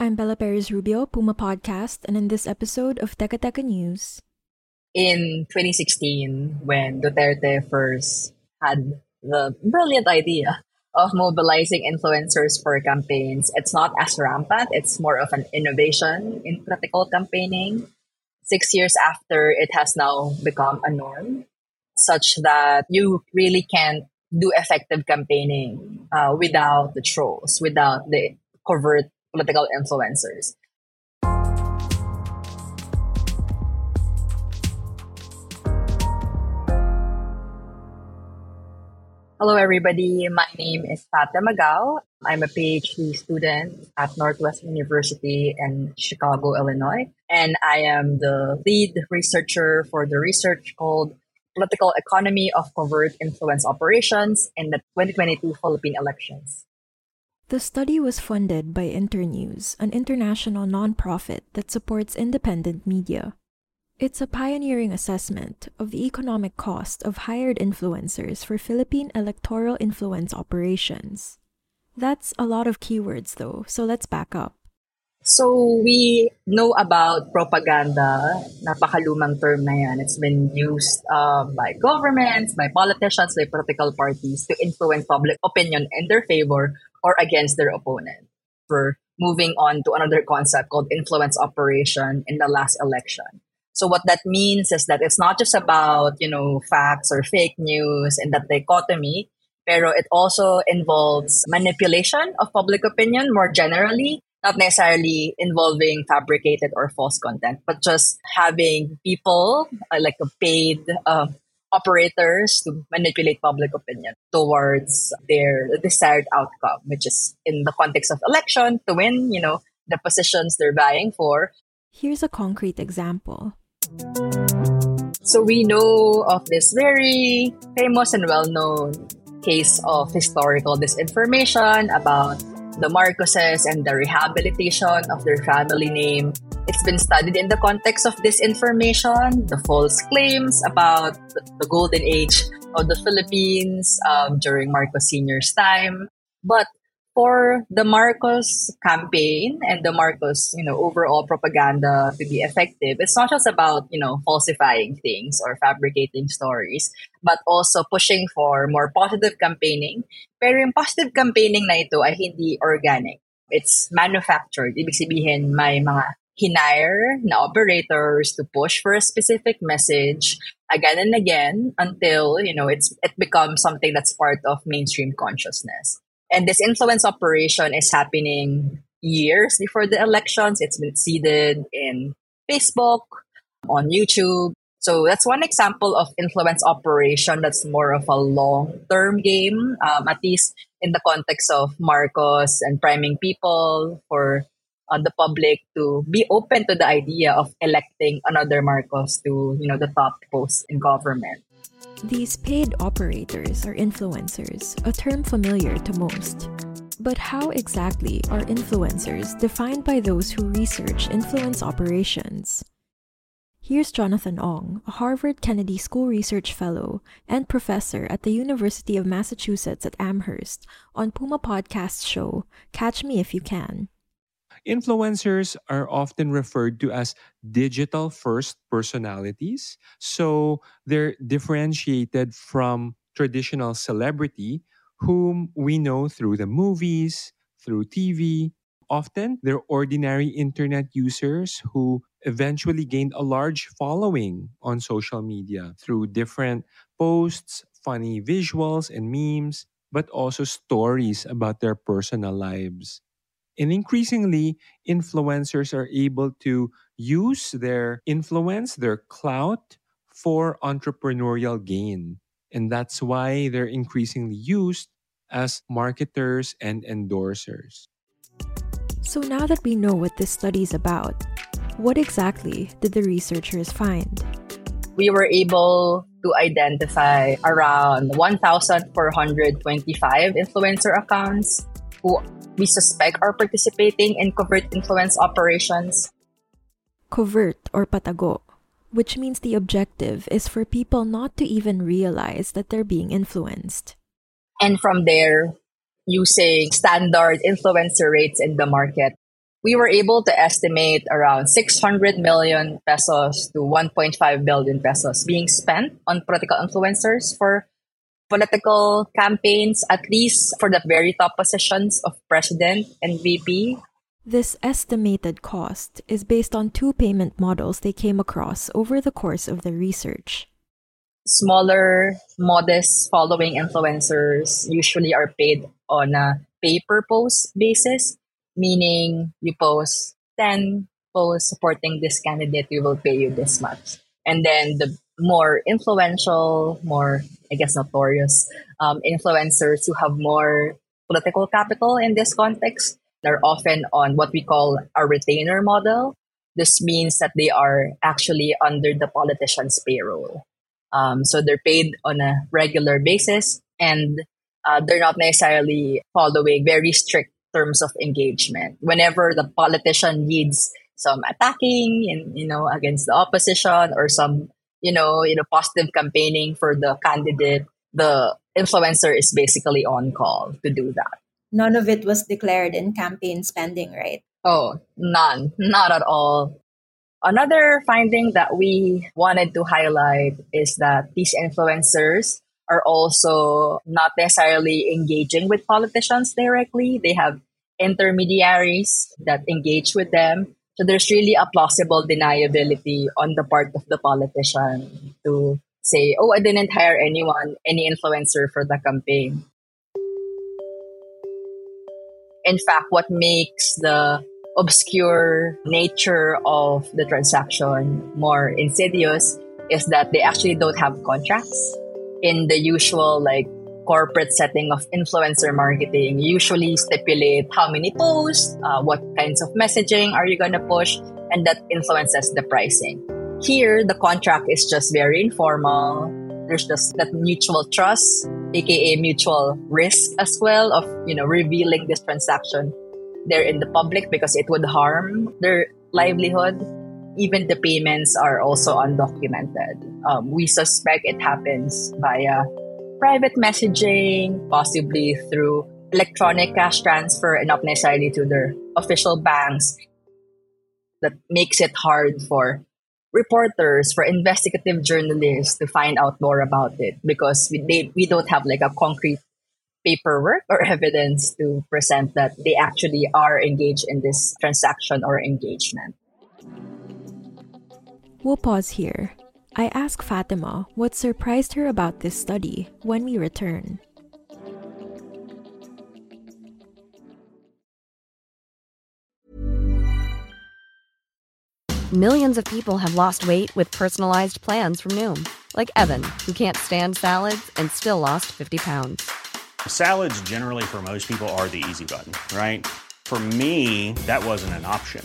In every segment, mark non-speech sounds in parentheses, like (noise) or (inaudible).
I'm Bella Perez Rubio, Puma Podcast, and in this episode of Teka Teka News. In 2016, when Duterte first had the brilliant idea of mobilizing influencers for campaigns, it's not as rampant. It's more of an innovation in political campaigning. Six years after, it has now become a norm, such that you really can't do effective campaigning uh, without the trolls, without the covert political influencers. Hello, everybody. My name is Fatima Gaw. I'm a PhD student at Northwestern University in Chicago, Illinois, and I am the lead researcher for the research called Political Economy of Covert Influence Operations in the 2022 Philippine elections. The study was funded by Internews, an international nonprofit that supports independent media. It's a pioneering assessment of the economic cost of hired influencers for Philippine electoral influence operations. That's a lot of keywords, though, so let's back up. So we know about propaganda, napakalumang term na yan. It's been used um, by governments, by politicians, by political parties to influence public opinion in their favor or against their opponent. We're moving on to another concept called influence operation in the last election. So what that means is that it's not just about, you know, facts or fake news and that dichotomy, pero it also involves manipulation of public opinion more generally not necessarily involving fabricated or false content, but just having people uh, like a paid uh, operators to manipulate public opinion towards their desired outcome, which is in the context of election to win, you know, the positions they're vying for. Here's a concrete example. So we know of this very famous and well-known case of historical disinformation about the Marcoses and the rehabilitation of their family name. It's been studied in the context of disinformation, the false claims about the golden age of the Philippines um, during Marcos Sr.'s time. But for the Marcos campaign and the Marcos, you know, overall propaganda to be effective, it's not just about, you know, falsifying things or fabricating stories, but also pushing for more positive campaigning. Pero yung positive campaigning na ito ay hindi organic. It's manufactured. Ibig sabihin, may mga hinire na operators to push for a specific message again and again until, you know, it's it becomes something that's part of mainstream consciousness. And this influence operation is happening years before the elections. It's been seeded in Facebook, on YouTube. So that's one example of influence operation that's more of a long term game, um, at least in the context of Marcos and priming people for uh, the public to be open to the idea of electing another Marcos to you know the top post in government. These paid operators are influencers, a term familiar to most. But how exactly are influencers defined by those who research influence operations? Here's Jonathan Ong, a Harvard Kennedy School Research Fellow and professor at the University of Massachusetts at Amherst, on Puma Podcast's show, Catch Me If You Can. Influencers are often referred to as digital first personalities. So they're differentiated from traditional celebrity, whom we know through the movies, through TV. Often they're ordinary internet users who eventually gained a large following on social media through different posts, funny visuals and memes, but also stories about their personal lives. And increasingly, influencers are able to use their influence, their clout, for entrepreneurial gain. And that's why they're increasingly used as marketers and endorsers. So now that we know what this study is about, what exactly did the researchers find? We were able to identify around 1,425 influencer accounts who we suspect are participating in covert influence operations. Covert or patago, which means the objective is for people not to even realize that they're being influenced. And from there, using standard influencer rates in the market, we were able to estimate around 600 million pesos to 1.5 billion pesos being spent on political influencers for political campaigns, at least for the very top positions of president and VP. This estimated cost is based on two payment models they came across over the course of their research. Smaller, modest following influencers usually are paid on a pay per post basis, meaning you post 10 posts supporting this candidate, we will pay you this much. And then the more influential, more, I guess, notorious um, influencers who have more political capital in this context, they're often on what we call a retainer model. This means that they are actually under the politician's payroll. Um, so they're paid on a regular basis and uh, they're not necessarily following very strict terms of engagement. Whenever the politician needs some attacking and you know against the opposition or some you know you know positive campaigning for the candidate, the influencer is basically on call to do that. None of it was declared in campaign spending, right? Oh, none, not at all. Another finding that we wanted to highlight is that these influencers are also not necessarily engaging with politicians directly. They have intermediaries that engage with them. So there's really a plausible deniability on the part of the politician to say, oh, I didn't hire anyone, any influencer for the campaign. In fact, what makes the obscure nature of the transaction more insidious is that they actually don't have contracts in the usual like corporate setting of influencer marketing usually stipulate how many posts, uh, what kinds of messaging are you going to push, and that influences the pricing. Here, the contract is just very informal. There's just that mutual trust, aka mutual risk as well of you know revealing this transaction there in the public because it would harm their livelihood. Even the payments are also undocumented. Um, we suspect it happens via private messaging, possibly through electronic cash transfer and not necessarily to their official banks. That makes it hard for reporters, for investigative journalists to find out more about it because we, they, we don't have like a concrete paperwork or (laughs) evidence to present that they actually are engaged in this transaction or engagement. We'll pause here I ask Fatima what surprised her about this study when we return. Millions of people have lost weight with personalized plans from Noom, like Evan, who can't stand salads and still lost 50 pounds. Salads, generally, for most people, are the easy button, right? For me, that wasn't an option.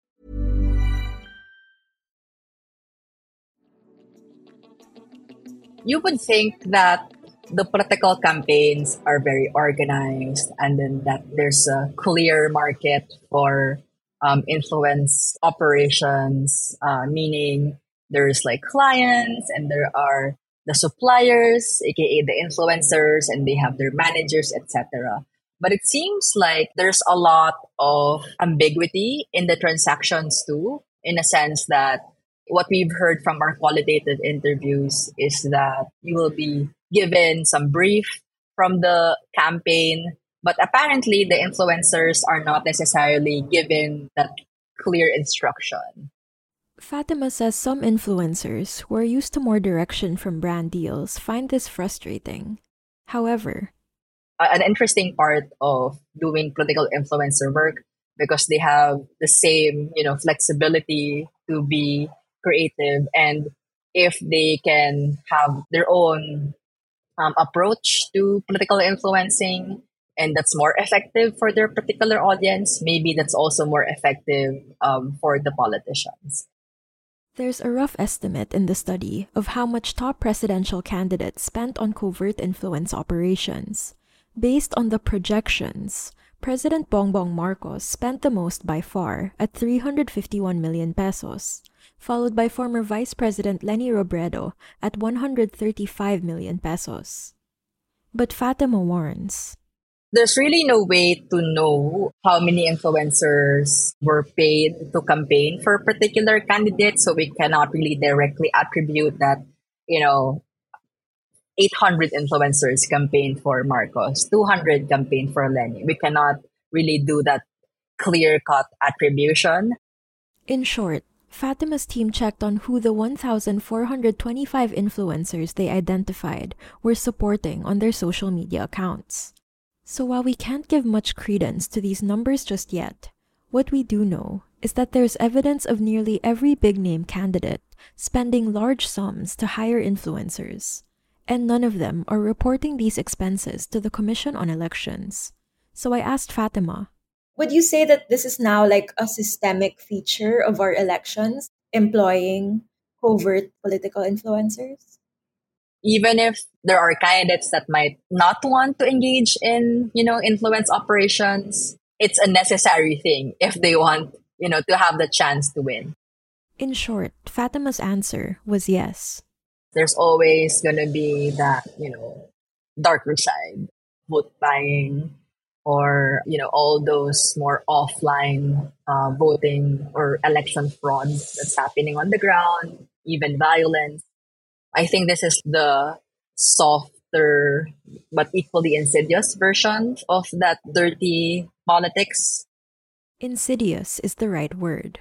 You would think that the political campaigns are very organized and then that there's a clear market for um, influence operations, uh, meaning there's like clients and there are the suppliers, aka the influencers, and they have their managers, etc. But it seems like there's a lot of ambiguity in the transactions too, in a sense that what we've heard from our qualitative interviews is that you will be given some brief from the campaign, but apparently the influencers are not necessarily given that clear instruction. Fatima says some influencers who are used to more direction from brand deals find this frustrating. However, an interesting part of doing political influencer work because they have the same, you know, flexibility to be creative and if they can have their own um, approach to political influencing and that's more effective for their particular audience, maybe that's also more effective um, for the politicians. There's a rough estimate in the study of how much top presidential candidates spent on covert influence operations. Based on the projections, President Bongbong Marcos spent the most by far at 351 million pesos, followed by former Vice President Leni Robredo at 135 million pesos. But Fatima warns there's really no way to know how many influencers were paid to campaign for a particular candidate. So we cannot really directly attribute that, you know, 800 influencers campaigned for Marcos, 200 campaigned for Leni. We cannot really do that clear cut attribution. In short, Fatima's team checked on who the 1,425 influencers they identified were supporting on their social media accounts. So while we can't give much credence to these numbers just yet, what we do know is that there's evidence of nearly every big name candidate spending large sums to hire influencers, and none of them are reporting these expenses to the Commission on Elections. So I asked Fatima. Would you say that this is now like a systemic feature of our elections, employing covert political influencers? even if there are candidates that might not want to engage in, you know, influence operations, it's a necessary thing if they want, you know, to have the chance to win. In short, Fatima's answer was yes. There's always going to be that, you know, darker side, vote buying, or, you know, all those more offline uh, voting or election fraud that's happening on the ground, even violence. I think this is the softer but equally insidious version of that dirty politics. Insidious is the right word.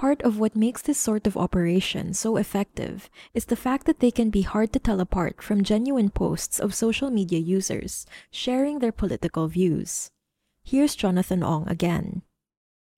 Part of what makes this sort of operation so effective is the fact that they can be hard to tell apart from genuine posts of social media users sharing their political views. Here's Jonathan Ong again.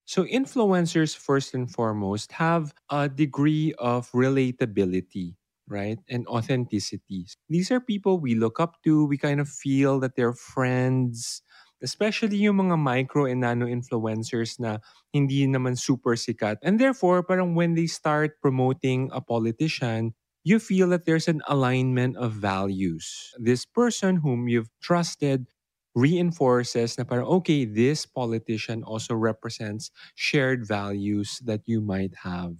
So, influencers, first and foremost, have a degree of relatability right? And authenticity. These are people we look up to. We kind of feel that they're friends. Especially yung mga micro and nano influencers na hindi naman super sikat. And therefore, parang when they start promoting a politician, you feel that there's an alignment of values. This person whom you've trusted reinforces na parang, okay, this politician also represents shared values that you might have.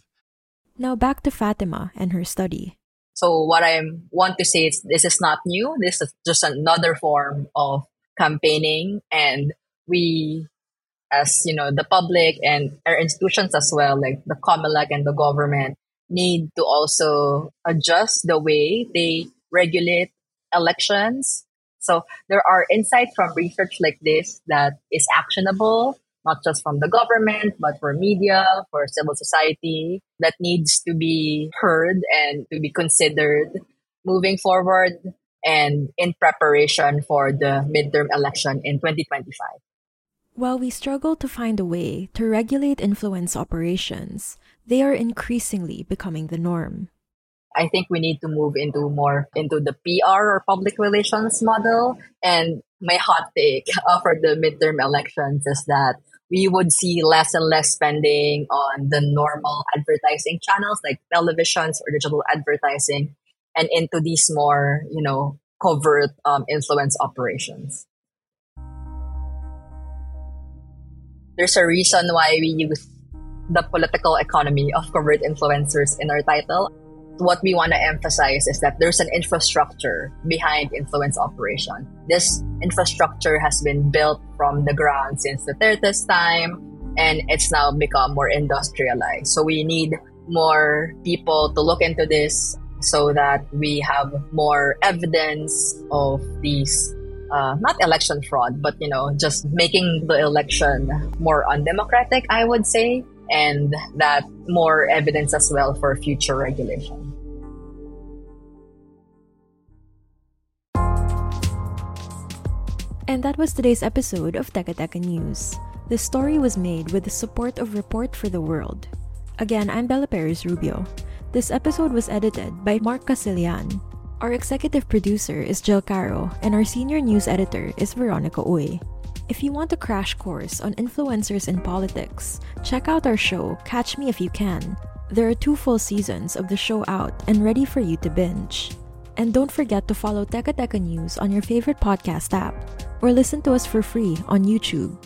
Now back to Fatima and her study. So what I want to say is this is not new. This is just another form of campaigning and we as you know the public and our institutions as well like the COMELEC and the government need to also adjust the way they regulate elections. So there are insights from research like this that is actionable not just from the government, but for media, for civil society, that needs to be heard and to be considered moving forward and in preparation for the midterm election in 2025. While we struggle to find a way to regulate influence operations, they are increasingly becoming the norm. I think we need to move into more into the PR or public relations model. And my hot take uh, for the midterm elections is that we would see less and less spending on the normal advertising channels like televisions or digital advertising. And into these more, you know, covert um, influence operations. There's a reason why we use the political economy of covert influencers in our title. What we want to emphasize is that there's an infrastructure behind influence operation. This infrastructure has been built from the ground since the Duterte's time, and it's now become more industrialized. So we need more people to look into this so that we have more evidence of these uh, not election fraud, but you know, just making the election more undemocratic, I would say, and that more evidence as well for future regulation. And that was today's episode of Teka Teka News. The story was made with the support of Report for the World. Again, I'm Bella Perez Rubio. This episode was edited by Mark Casilian. Our executive producer is Jill Caro, and our senior news editor is Veronica Uy. If you want a crash course on influencers in politics, check out our show, Catch Me If You Can. There are two full seasons of the show out and ready for you to binge. And don't forget to follow Teka Teka News on your favorite podcast app or listen to us for free on YouTube.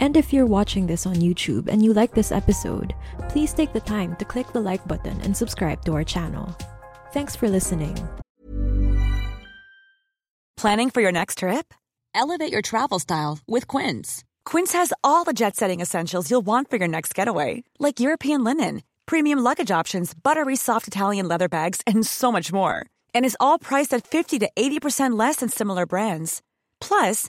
And if you're watching this on YouTube and you like this episode, please take the time to click the like button and subscribe to our channel. Thanks for listening. Planning for your next trip? Elevate your travel style with Quince. Quince has all the jet setting essentials you'll want for your next getaway, like European linen, premium luggage options, buttery soft Italian leather bags, and so much more. And is all priced at 50 to 80% less than similar brands. Plus,